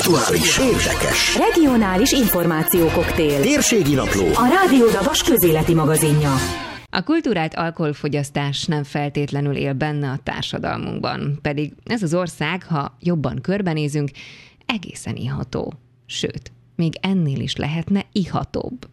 Aktuális, érdekes, Regionális információkoktél. térségi napló, A Rádió Dabas közéleti magazinja. A kultúrált alkoholfogyasztás nem feltétlenül él benne a társadalmunkban, pedig ez az ország, ha jobban körbenézünk, egészen iható. Sőt, még ennél is lehetne ihatóbb.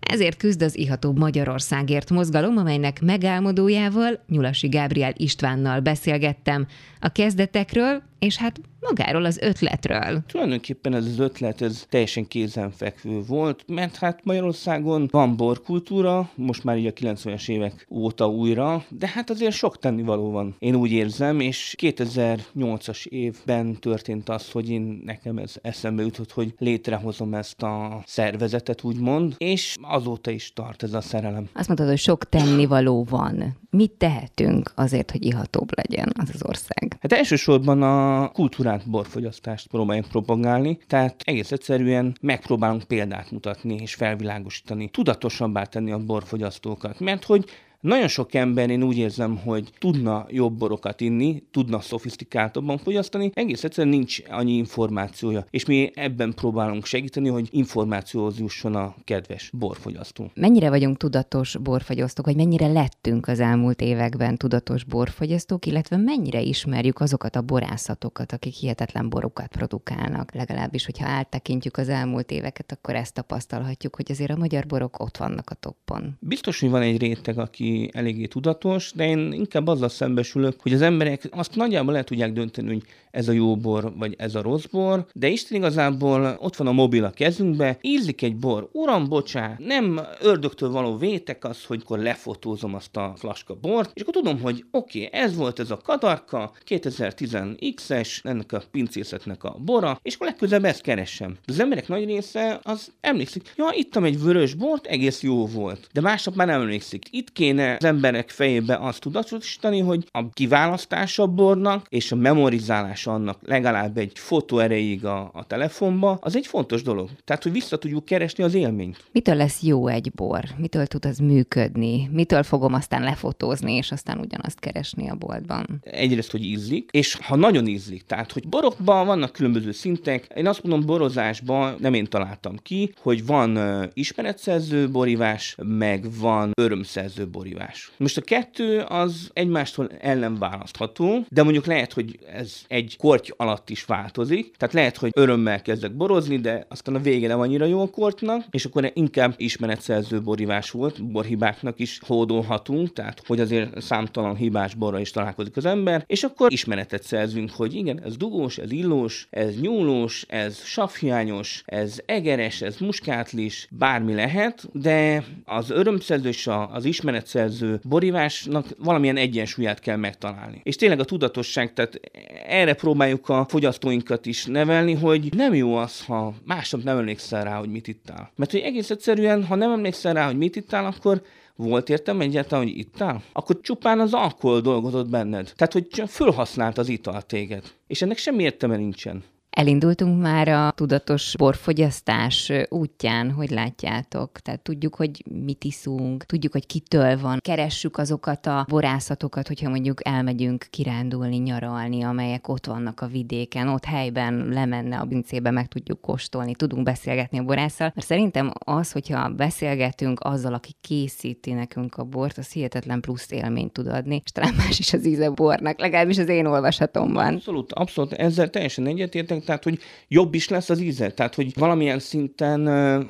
Ezért küzd az Ihatóbb Magyarországért mozgalom, amelynek megálmodójával, Nyulasi Gábriel Istvánnal beszélgettem a kezdetekről, és hát magáról az ötletről. Tulajdonképpen ez az ötlet ez teljesen kézenfekvő volt, mert hát Magyarországon van borkultúra, most már így a 90-es évek óta újra, de hát azért sok tennivaló van, én úgy érzem, és 2008-as évben történt az, hogy én nekem ez eszembe jutott, hogy létrehozom ezt a szervezetet, úgymond, és azóta is tart ez a szerelem. Azt mondtad, hogy sok tennivaló van. Mit tehetünk azért, hogy ihatóbb legyen az az ország? Hát elsősorban a kultúrát borfogyasztást próbáljuk propagálni, tehát egész egyszerűen megpróbálunk példát mutatni és felvilágosítani, tudatosabbá tenni a borfogyasztókat, mert hogy nagyon sok ember, én úgy érzem, hogy tudna jobb borokat inni, tudna szofisztikáltabban fogyasztani, egész egyszerűen nincs annyi információja, és mi ebben próbálunk segíteni, hogy információhoz jusson a kedves borfogyasztó. Mennyire vagyunk tudatos borfogyasztók, vagy mennyire lettünk az elmúlt években tudatos borfogyasztók, illetve mennyire ismerjük azokat a borászatokat, akik hihetetlen borokat produkálnak. Legalábbis, hogyha áttekintjük az elmúlt éveket, akkor ezt tapasztalhatjuk, hogy azért a magyar borok ott vannak a toppon. Biztos, hogy van egy réteg, aki eléggé tudatos, de én inkább azzal szembesülök, hogy az emberek azt nagyjából el tudják dönteni, hogy ez a jó bor, vagy ez a rossz bor, de Isten igazából ott van a mobil a kezünkbe, ízlik egy bor, uram, bocsá, nem ördögtől való vétek az, hogy akkor lefotózom azt a flaska bort, és akkor tudom, hogy oké, okay, ez volt ez a kadarka, 2010X-es, ennek a pincészetnek a bora, és akkor legközelebb ezt keresem. Az emberek nagy része az emlékszik, ja, ittam egy vörös bort, egész jó volt, de másnap már nem emlékszik. Itt kéne az emberek fejébe azt tudatosítani, hogy a kiválasztása a bornak és a memorizálása annak legalább egy fotó erejéig a, a telefonba, az egy fontos dolog. Tehát, hogy vissza tudjuk keresni az élményt. Mitől lesz jó egy bor? Mitől tud az működni? Mitől fogom aztán lefotózni, és aztán ugyanazt keresni a boltban? Egyrészt, hogy ízlik, és ha nagyon ízlik, tehát, hogy borokban vannak különböző szintek, én azt mondom, borozásban nem én találtam ki, hogy van uh, ismeretszerző borivás, meg van örömszerző borivás. Most a kettő az egymástól ellen választható, de mondjuk lehet, hogy ez egy korty alatt is változik, tehát lehet, hogy örömmel kezdek borozni, de aztán a vége nem annyira jó a kortnak, és akkor inkább ismeretszerző borivás volt, borhibáknak is hódolhatunk, tehát hogy azért számtalan hibás borra is találkozik az ember, és akkor ismeretet szerzünk, hogy igen, ez dugós, ez illós, ez nyúlós, ez savhiányos, ez egeres, ez muskátlis, bármi lehet, de az örömszerző és az ismeretszerző borivásnak valamilyen egyensúlyát kell megtalálni. És tényleg a tudatosság, tehát erre próbáljuk a fogyasztóinkat is nevelni, hogy nem jó az, ha másnap nem emlékszel rá, hogy mit ittál. Mert hogy egész egyszerűen, ha nem emlékszel rá, hogy mit ittál, akkor volt értem egyáltalán, hogy ittál? Akkor csupán az alkohol dolgozott benned. Tehát, hogy csak fölhasznált az ital téged. És ennek semmi értelme nincsen. Elindultunk már a tudatos borfogyasztás útján, hogy látjátok. Tehát tudjuk, hogy mit iszunk, tudjuk, hogy kitől van. Keressük azokat a borászatokat, hogyha mondjuk elmegyünk kirándulni, nyaralni, amelyek ott vannak a vidéken, ott helyben lemenne a pincébe, meg tudjuk kóstolni, tudunk beszélgetni a borásszal. Mert szerintem az, hogyha beszélgetünk azzal, aki készíti nekünk a bort, az hihetetlen plusz élményt tud adni, és talán más is az íze bornak, legalábbis az én olvasatomban. Abszolút, abszolút, ezzel teljesen egyetértek, tehát hogy jobb is lesz az íze, tehát hogy valamilyen szinten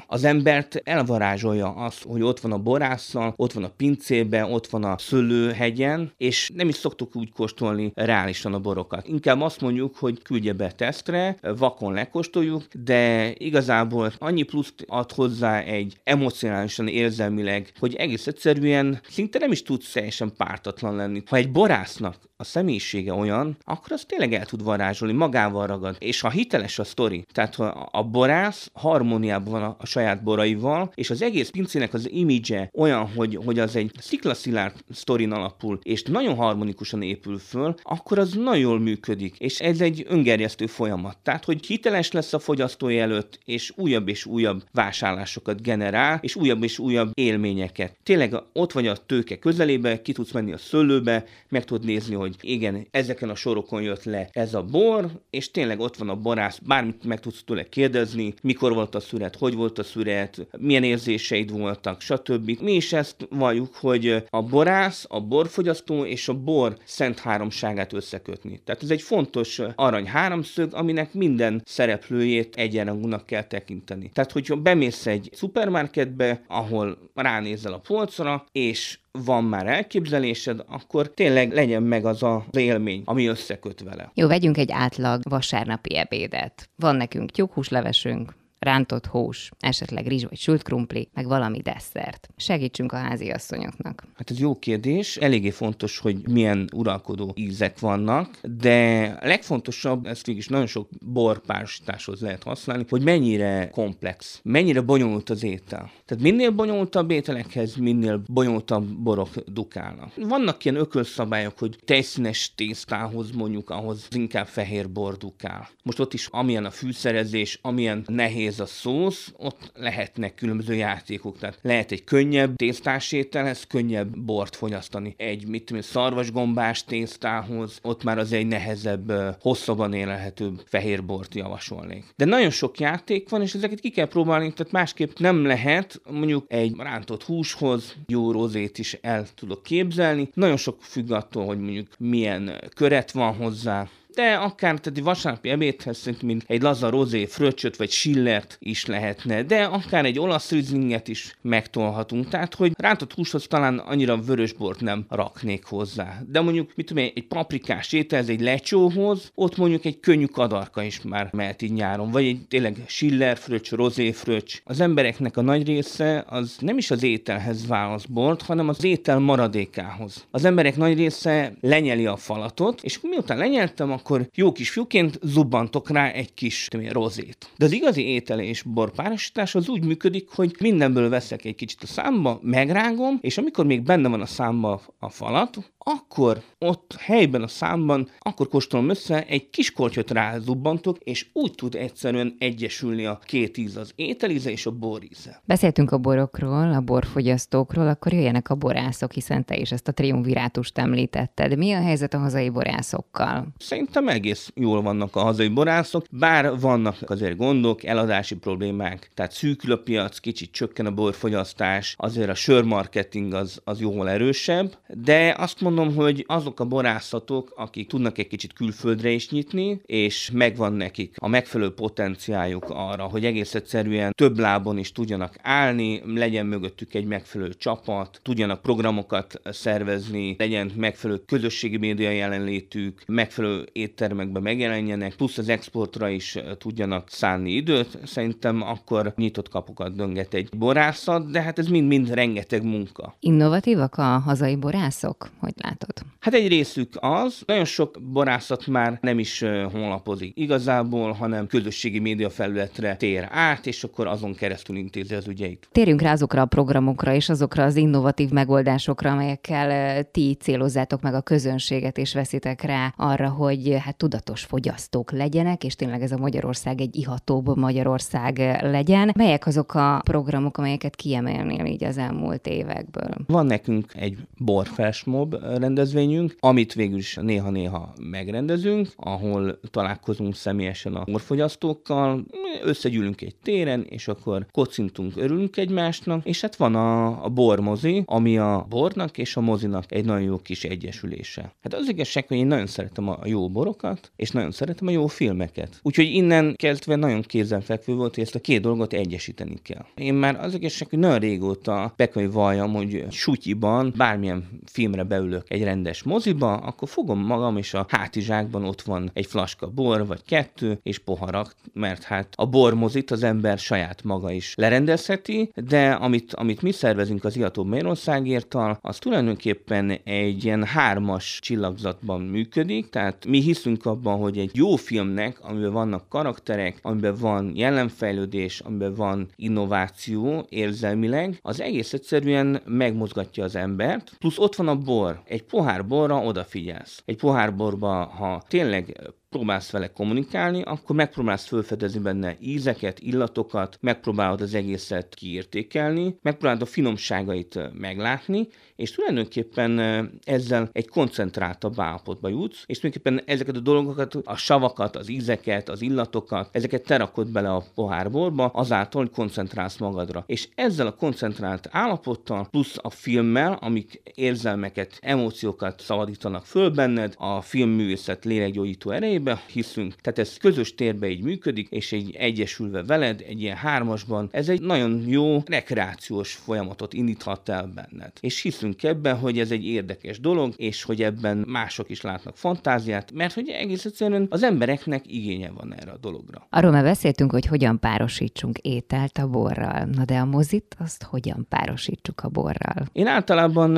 az embert elvarázsolja az, hogy ott van a borásszal, ott van a pincében, ott van a szőlőhegyen, és nem is szoktuk úgy kóstolni reálisan a borokat. Inkább azt mondjuk, hogy küldje be tesztre, vakon lekóstoljuk, de igazából annyi pluszt ad hozzá egy emocionálisan, érzelmileg, hogy egész egyszerűen szinte nem is tudsz teljesen pártatlan lenni. Ha egy borásznak a személyisége olyan, akkor az tényleg el tud varázsolni, magával ragad. És ha hiteles a sztori, tehát ha a borász harmóniában van a, a saját boraival, és az egész pincének az imidzse olyan, hogy, hogy az egy sziklaszilárd sztorin alapul, és nagyon harmonikusan épül föl, akkor az nagyon jól működik. És ez egy öngerjesztő folyamat. Tehát, hogy hiteles lesz a fogyasztói előtt, és újabb és újabb vásárlásokat generál, és újabb és újabb élményeket. Tényleg ott vagy a tőke közelébe, ki tudsz menni a szőlőbe, meg tudod nézni, hogy hogy igen, ezeken a sorokon jött le ez a bor, és tényleg ott van a borász, bármit meg tudsz tőle kérdezni, mikor volt a szüret, hogy volt a szüret, milyen érzéseid voltak, stb. Mi is ezt valljuk, hogy a borász, a borfogyasztó és a bor szent háromságát összekötni. Tehát ez egy fontos arany háromszög, aminek minden szereplőjét egyenrangúnak kell tekinteni. Tehát, hogyha bemész egy szupermarketbe, ahol ránézel a polcra, és van már elképzelésed, akkor tényleg legyen meg az az élmény, ami összeköt vele. Jó, vegyünk egy átlag vasárnapi ebédet. Van nekünk tyúkhúslevesünk, rántott hús, esetleg rizs vagy sült krumpli, meg valami desszert. Segítsünk a házi asszonyoknak. Hát ez jó kérdés. Eléggé fontos, hogy milyen uralkodó ízek vannak, de legfontosabb, ezt mégis nagyon sok borpárosításhoz lehet használni, hogy mennyire komplex, mennyire bonyolult az étel. Tehát minél bonyolultabb ételekhez, minél bonyolultabb borok dukálnak. Vannak ilyen ökölszabályok, hogy tejszínes tésztához mondjuk ahhoz inkább fehér bor dukál. Most ott is amilyen a fűszerezés, amilyen nehéz ez a szósz, ott lehetnek különböző játékok. Tehát lehet egy könnyebb tésztás ételhez könnyebb bort fogyasztani. Egy, mit tudom, szarvasgombás tésztához, ott már az egy nehezebb, hosszabban élelhetőbb fehér bort javasolnék. De nagyon sok játék van, és ezeket ki kell próbálni, tehát másképp nem lehet, mondjuk egy rántott húshoz jó rozét is el tudok képzelni. Nagyon sok függ attól, hogy mondjuk milyen köret van hozzá, de akár tehát egy vasárnapi ebédhez szerintem mint egy laza rozé, fröccsöt vagy schillert is lehetne, de akár egy olasz rizlinget is megtolhatunk. Tehát, hogy rántott húshoz talán annyira vörösbort nem raknék hozzá. De mondjuk, mit tudom egy paprikás ételhez, egy lecsóhoz, ott mondjuk egy könnyű kadarka is már mehet így nyáron, vagy egy tényleg schiller fröccs, rozé fröccs. Az embereknek a nagy része az nem is az ételhez válasz bort, hanem az étel maradékához. Az emberek nagy része lenyeli a falatot, és miután lenyeltem, akkor jó kis fiúként zubbantok rá egy kis tudom, rozét. De az igazi étel és borpárosítás az úgy működik, hogy mindenből veszek egy kicsit a számba, megrágom, és amikor még benne van a számba a falat, akkor ott helyben a számban, akkor kóstolom össze, egy kis kortyot rázubbantok, és úgy tud egyszerűen egyesülni a két íz, az ételíze és a boríze. Beszéltünk a borokról, a borfogyasztókról, akkor jöjjenek a borászok, hiszen te is ezt a triumvirátust említetted. Mi a helyzet a hazai borászokkal? Szerintem egész jól vannak a hazai borászok, bár vannak azért gondok, eladási problémák, tehát szűkül a piac, kicsit csökken a borfogyasztás, azért a sörmarketing az, az jóval erősebb, de azt mondom, mondom, hogy azok a borászatok, akik tudnak egy kicsit külföldre is nyitni, és megvan nekik a megfelelő potenciáljuk arra, hogy egész egyszerűen több lábon is tudjanak állni, legyen mögöttük egy megfelelő csapat, tudjanak programokat szervezni, legyen megfelelő közösségi média jelenlétük, megfelelő éttermekben megjelenjenek, plusz az exportra is tudjanak szánni időt, szerintem akkor nyitott kapukat dönget egy borászat, de hát ez mind-mind rengeteg munka. Innovatívak a hazai borászok? Hogy látod? Hát egy részük az, nagyon sok borászat már nem is honlapozik igazából, hanem közösségi média felületre tér át, és akkor azon keresztül intézi az ügyeit. Térjünk rá azokra a programokra és azokra az innovatív megoldásokra, amelyekkel ti célozzátok meg a közönséget, és veszitek rá arra, hogy hát tudatos fogyasztók legyenek, és tényleg ez a Magyarország egy ihatóbb Magyarország legyen. Melyek azok a programok, amelyeket kiemelnél így az elmúlt évekből? Van nekünk egy borfestmob rendezvényünk, amit végül is néha-néha megrendezünk, ahol találkozunk személyesen a borfogyasztókkal, összegyűlünk egy téren, és akkor kocintunk, örülünk egymásnak, és hát van a, a bormozi, ami a bornak és a mozinak egy nagyon jó kis egyesülése. Hát az igazság, hogy én nagyon szeretem a jó borokat, és nagyon szeretem a jó filmeket. Úgyhogy innen kezdve nagyon kézenfekvő volt, hogy ezt a két dolgot egyesíteni kell. Én már az igazság, hogy nagyon régóta be kell valljam, hogy sutyiban bármilyen filmre beülök beülök egy rendes moziba, akkor fogom magam, és a hátizsákban ott van egy flaska bor, vagy kettő, és poharak, mert hát a bormozit az ember saját maga is lerendezheti, de amit, amit mi szervezünk az Iató Magyarországértal, az tulajdonképpen egy ilyen hármas csillagzatban működik, tehát mi hiszünk abban, hogy egy jó filmnek, amiben vannak karakterek, amiben van jelenfejlődés, amiben van innováció érzelmileg, az egész egyszerűen megmozgatja az embert, plusz ott van a bor, egy pohár borra odafigyelsz. Egy pohár borba, ha tényleg próbálsz vele kommunikálni, akkor megpróbálsz felfedezni benne ízeket, illatokat, megpróbálod az egészet kiértékelni, megpróbálod a finomságait meglátni, és tulajdonképpen ezzel egy koncentráltabb állapotba jutsz, és tulajdonképpen ezeket a dolgokat, a savakat, az ízeket, az illatokat, ezeket te rakod bele a pohárborba, azáltal, hogy koncentrálsz magadra. És ezzel a koncentrált állapottal, plusz a filmmel, amik érzelmeket, emóciókat szabadítanak föl benned, a filmművészet lélekgyógyító erejébe hiszünk, tehát ez közös térbe így működik, és egy egyesülve veled, egy ilyen hármasban, ez egy nagyon jó rekreációs folyamatot indíthat el benned. És hiszünk ebben, hogy ez egy érdekes dolog, és hogy ebben mások is látnak fantáziát, mert hogy egész egyszerűen az embereknek igénye van erre a dologra. Arról már beszéltünk, hogy hogyan párosítsunk ételt a borral. Na de a mozit, azt hogyan párosítsuk a borral? Én általában,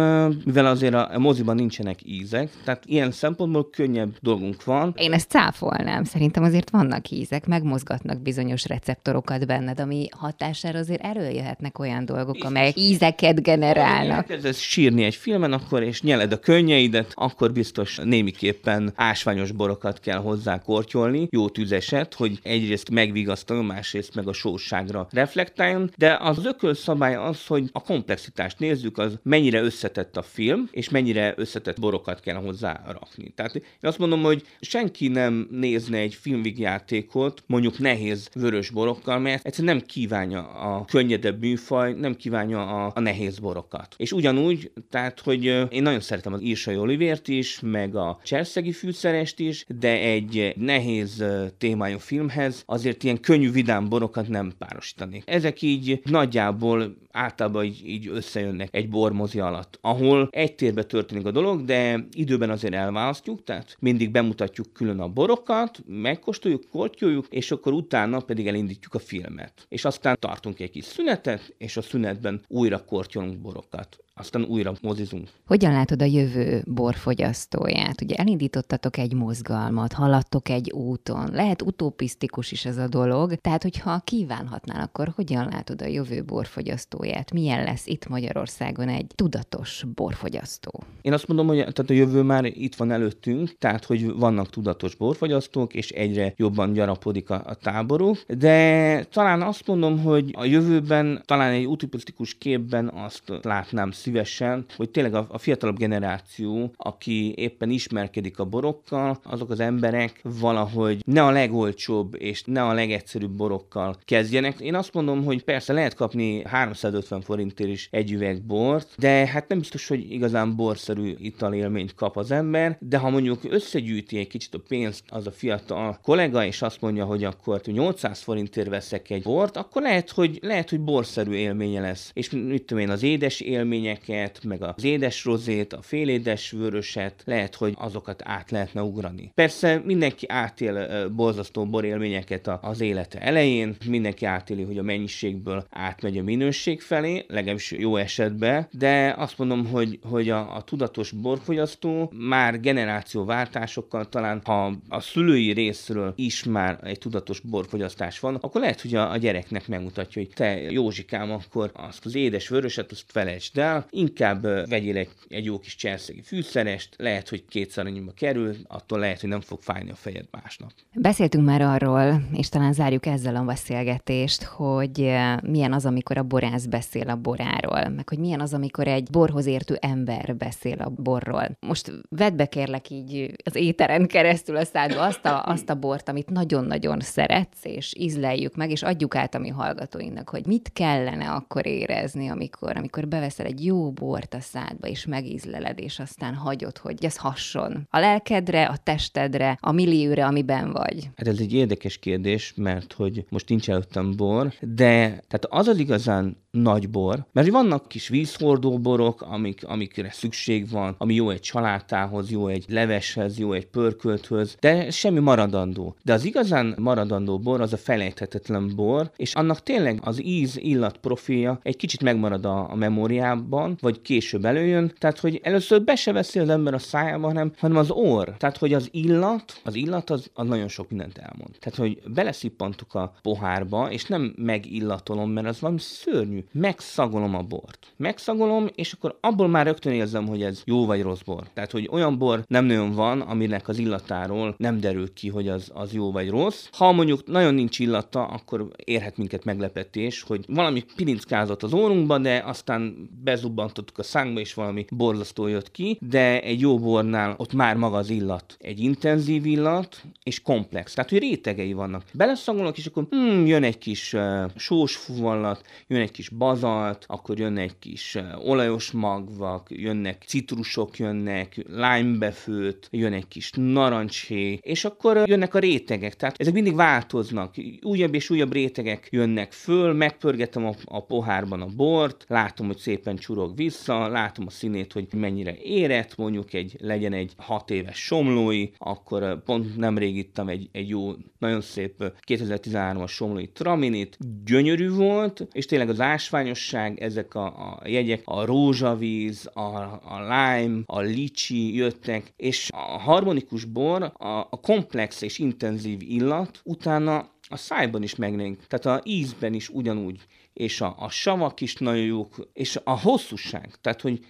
mivel azért a moziban nincsenek ízek, tehát ilyen szempontból könnyebb dolgunk van. Én ezt cáfolnám. Szerintem azért vannak ízek, megmozgatnak bizonyos receptorokat benned, ami hatására azért előjöhetnek olyan dolgok, amelyek ízeket generálnak. Ha ez sírni egy filmen, akkor és nyeled a könnyeidet, akkor biztos némiképpen ásványos borokat kell hozzá kortyolni, jó tüzeset, hogy egyrészt megvigasztaljon, másrészt meg a sóságra reflektáljon, de az ökölszabály az, hogy a komplexitást nézzük, az mennyire összetett a film, és mennyire összetett borokat kell hozzá rakni. Tehát én azt mondom, hogy senki nem nézne egy filmvigjátékot mondjuk nehéz vörös borokkal, mert egyszerűen nem kívánja a könnyedebb műfaj, nem kívánja a, a nehéz borokat. És ugyanúgy, tehát, hogy én nagyon szeretem az Írsai Olivért is, meg a Cserszegi fűszerest is, de egy nehéz témájú filmhez azért ilyen könnyű vidám borokat nem párosítani. Ezek így nagyjából általában így, így összejönnek egy bormozi alatt, ahol egy térbe történik a dolog, de időben azért elválasztjuk, tehát mindig bemutatjuk külön a borokat, megkóstoljuk, kortyoljuk, és akkor utána pedig elindítjuk a filmet. És aztán tartunk egy kis szünetet, és a szünetben újra kortyolunk borokat aztán újra mozizunk. Hogyan látod a jövő borfogyasztóját? Ugye elindítottatok egy mozgalmat, haladtok egy úton, lehet utopisztikus is ez a dolog, tehát hogyha kívánhatnál, akkor hogyan látod a jövő borfogyasztóját? Milyen lesz itt Magyarországon egy tudatos borfogyasztó? Én azt mondom, hogy tehát a jövő már itt van előttünk, tehát hogy vannak tudatos borfogyasztók, és egyre jobban gyarapodik a, a táboruk, de talán azt mondom, hogy a jövőben talán egy utopisztikus képben azt látnám szívesen, hogy tényleg a, a fiatalabb generáció, aki éppen ismerkedik a borokkal, azok az emberek valahogy ne a legolcsóbb és ne a legegyszerűbb borokkal kezdjenek. Én azt mondom, hogy persze lehet kapni 350 forintért is egy üveg bort, de hát nem biztos, hogy igazán borszerű italélményt kap az ember, de ha mondjuk összegyűjti egy kicsit a pénzt az a fiatal kollega, és azt mondja, hogy akkor 800 forintért veszek egy bort, akkor lehet, hogy, lehet, hogy borszerű élménye lesz. És mit tudom én, az édes élmények édességeket, meg az édes rozét, a félédes vöröset, lehet, hogy azokat át lehetne ugrani. Persze mindenki átél borzasztó borélményeket az élete elején, mindenki átéli, hogy a mennyiségből átmegy a minőség felé, legalábbis jó esetben, de azt mondom, hogy, hogy a, a tudatos borfogyasztó már generációváltásokkal talán, ha a szülői részről is már egy tudatos borfogyasztás van, akkor lehet, hogy a, a gyereknek megmutatja, hogy te Józsikám, akkor azt az édes vöröset, azt felejtsd el, inkább vegyél egy, egy jó kis cserszegi fűszerest, lehet, hogy kétszer annyiba kerül, attól lehet, hogy nem fog fájni a fejed másnap. Beszéltünk már arról, és talán zárjuk ezzel a beszélgetést, hogy milyen az, amikor a borász beszél a boráról, meg hogy milyen az, amikor egy borhoz értő ember beszél a borról. Most vedd be kérlek így az éteren keresztül a szádba azt a, azt a bort, amit nagyon-nagyon szeretsz, és ízleljük meg, és adjuk át a mi hallgatóinknak, hogy mit kellene akkor érezni, amikor, amikor beveszel egy jó bort a szádba, és megízleled, és aztán hagyod, hogy ez hasson. A lelkedre, a testedre, a millióre, amiben vagy. Hát ez egy érdekes kérdés, mert hogy most nincs előttem bor, de tehát az az igazán nagy bor, mert vannak kis vízhordó borok, amik, amikre szükség van, ami jó egy csalátához, jó egy leveshez, jó egy pörkölthöz, de semmi maradandó. De az igazán maradandó bor az a felejthetetlen bor, és annak tényleg az íz, illat profilja egy kicsit megmarad a, a memóriában, vagy később előjön, tehát hogy először be se veszi az ember a szájába, hanem, hanem az orr. Tehát, hogy az illat, az illat az, az nagyon sok mindent elmond. Tehát, hogy beleszippantuk a pohárba, és nem megillatolom, mert az valami szörnyű megszagolom a bort. Megszagolom, és akkor abból már rögtön érzem, hogy ez jó vagy rossz bor. Tehát, hogy olyan bor nem nagyon van, aminek az illatáról nem derül ki, hogy az, az jó vagy rossz. Ha mondjuk nagyon nincs illata, akkor érhet minket meglepetés, hogy valami pilinckázott az órunkba, de aztán bezubbantottuk a szánkba, és valami borzasztó jött ki, de egy jó bornál ott már maga az illat. Egy intenzív illat, és komplex. Tehát, hogy rétegei vannak. Beleszagolok, és akkor hmm, jön egy kis uh, sós fuvallat, jön egy kis bazalt, akkor jön egy kis olajos magvak, jönnek citrusok, jönnek limebefőt, jön egy kis narancsé, és akkor jönnek a rétegek. Tehát ezek mindig változnak. Újabb és újabb rétegek jönnek föl, megpörgetem a, a pohárban a bort, látom, hogy szépen csurog vissza, látom a színét, hogy mennyire érett, mondjuk egy, legyen egy hat éves somlói, akkor pont nemrég ittam egy, egy jó, nagyon szép 2013-as somlói traminit, gyönyörű volt, és tényleg az ásványosság, ezek a, a jegyek, a rózsavíz, a, a lime, a licsi jöttek, és a harmonikus bor, a, a komplex és intenzív illat utána a szájban is megnénk, tehát a ízben is ugyanúgy, és a, a savak is nagyon jók, és a hosszúság, tehát hogy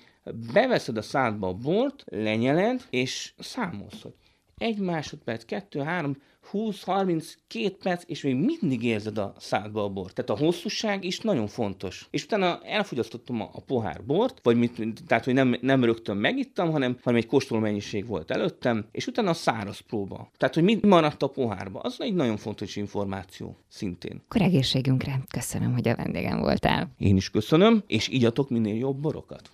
beveszed a szádba a bort, lenyeled, és számolsz, hogy egy másodperc, kettő, három, 20-32 perc, és még mindig érzed a szádba a bort. Tehát a hosszúság is nagyon fontos. És utána elfogyasztottam a, a pohár bort, vagy mit, tehát, hogy nem, nem rögtön megittam, hanem, hanem egy kóstoló mennyiség volt előttem, és utána a száraz próba. Tehát, hogy mi maradt a pohárba, az egy nagyon fontos információ szintén. Akkor egészségünkre. Köszönöm, hogy a vendégem voltál. Én is köszönöm, és igyatok minél jobb borokat.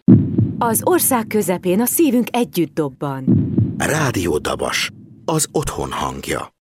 Az ország közepén a szívünk együtt dobban. Rádió Dabas. Az otthon hangja.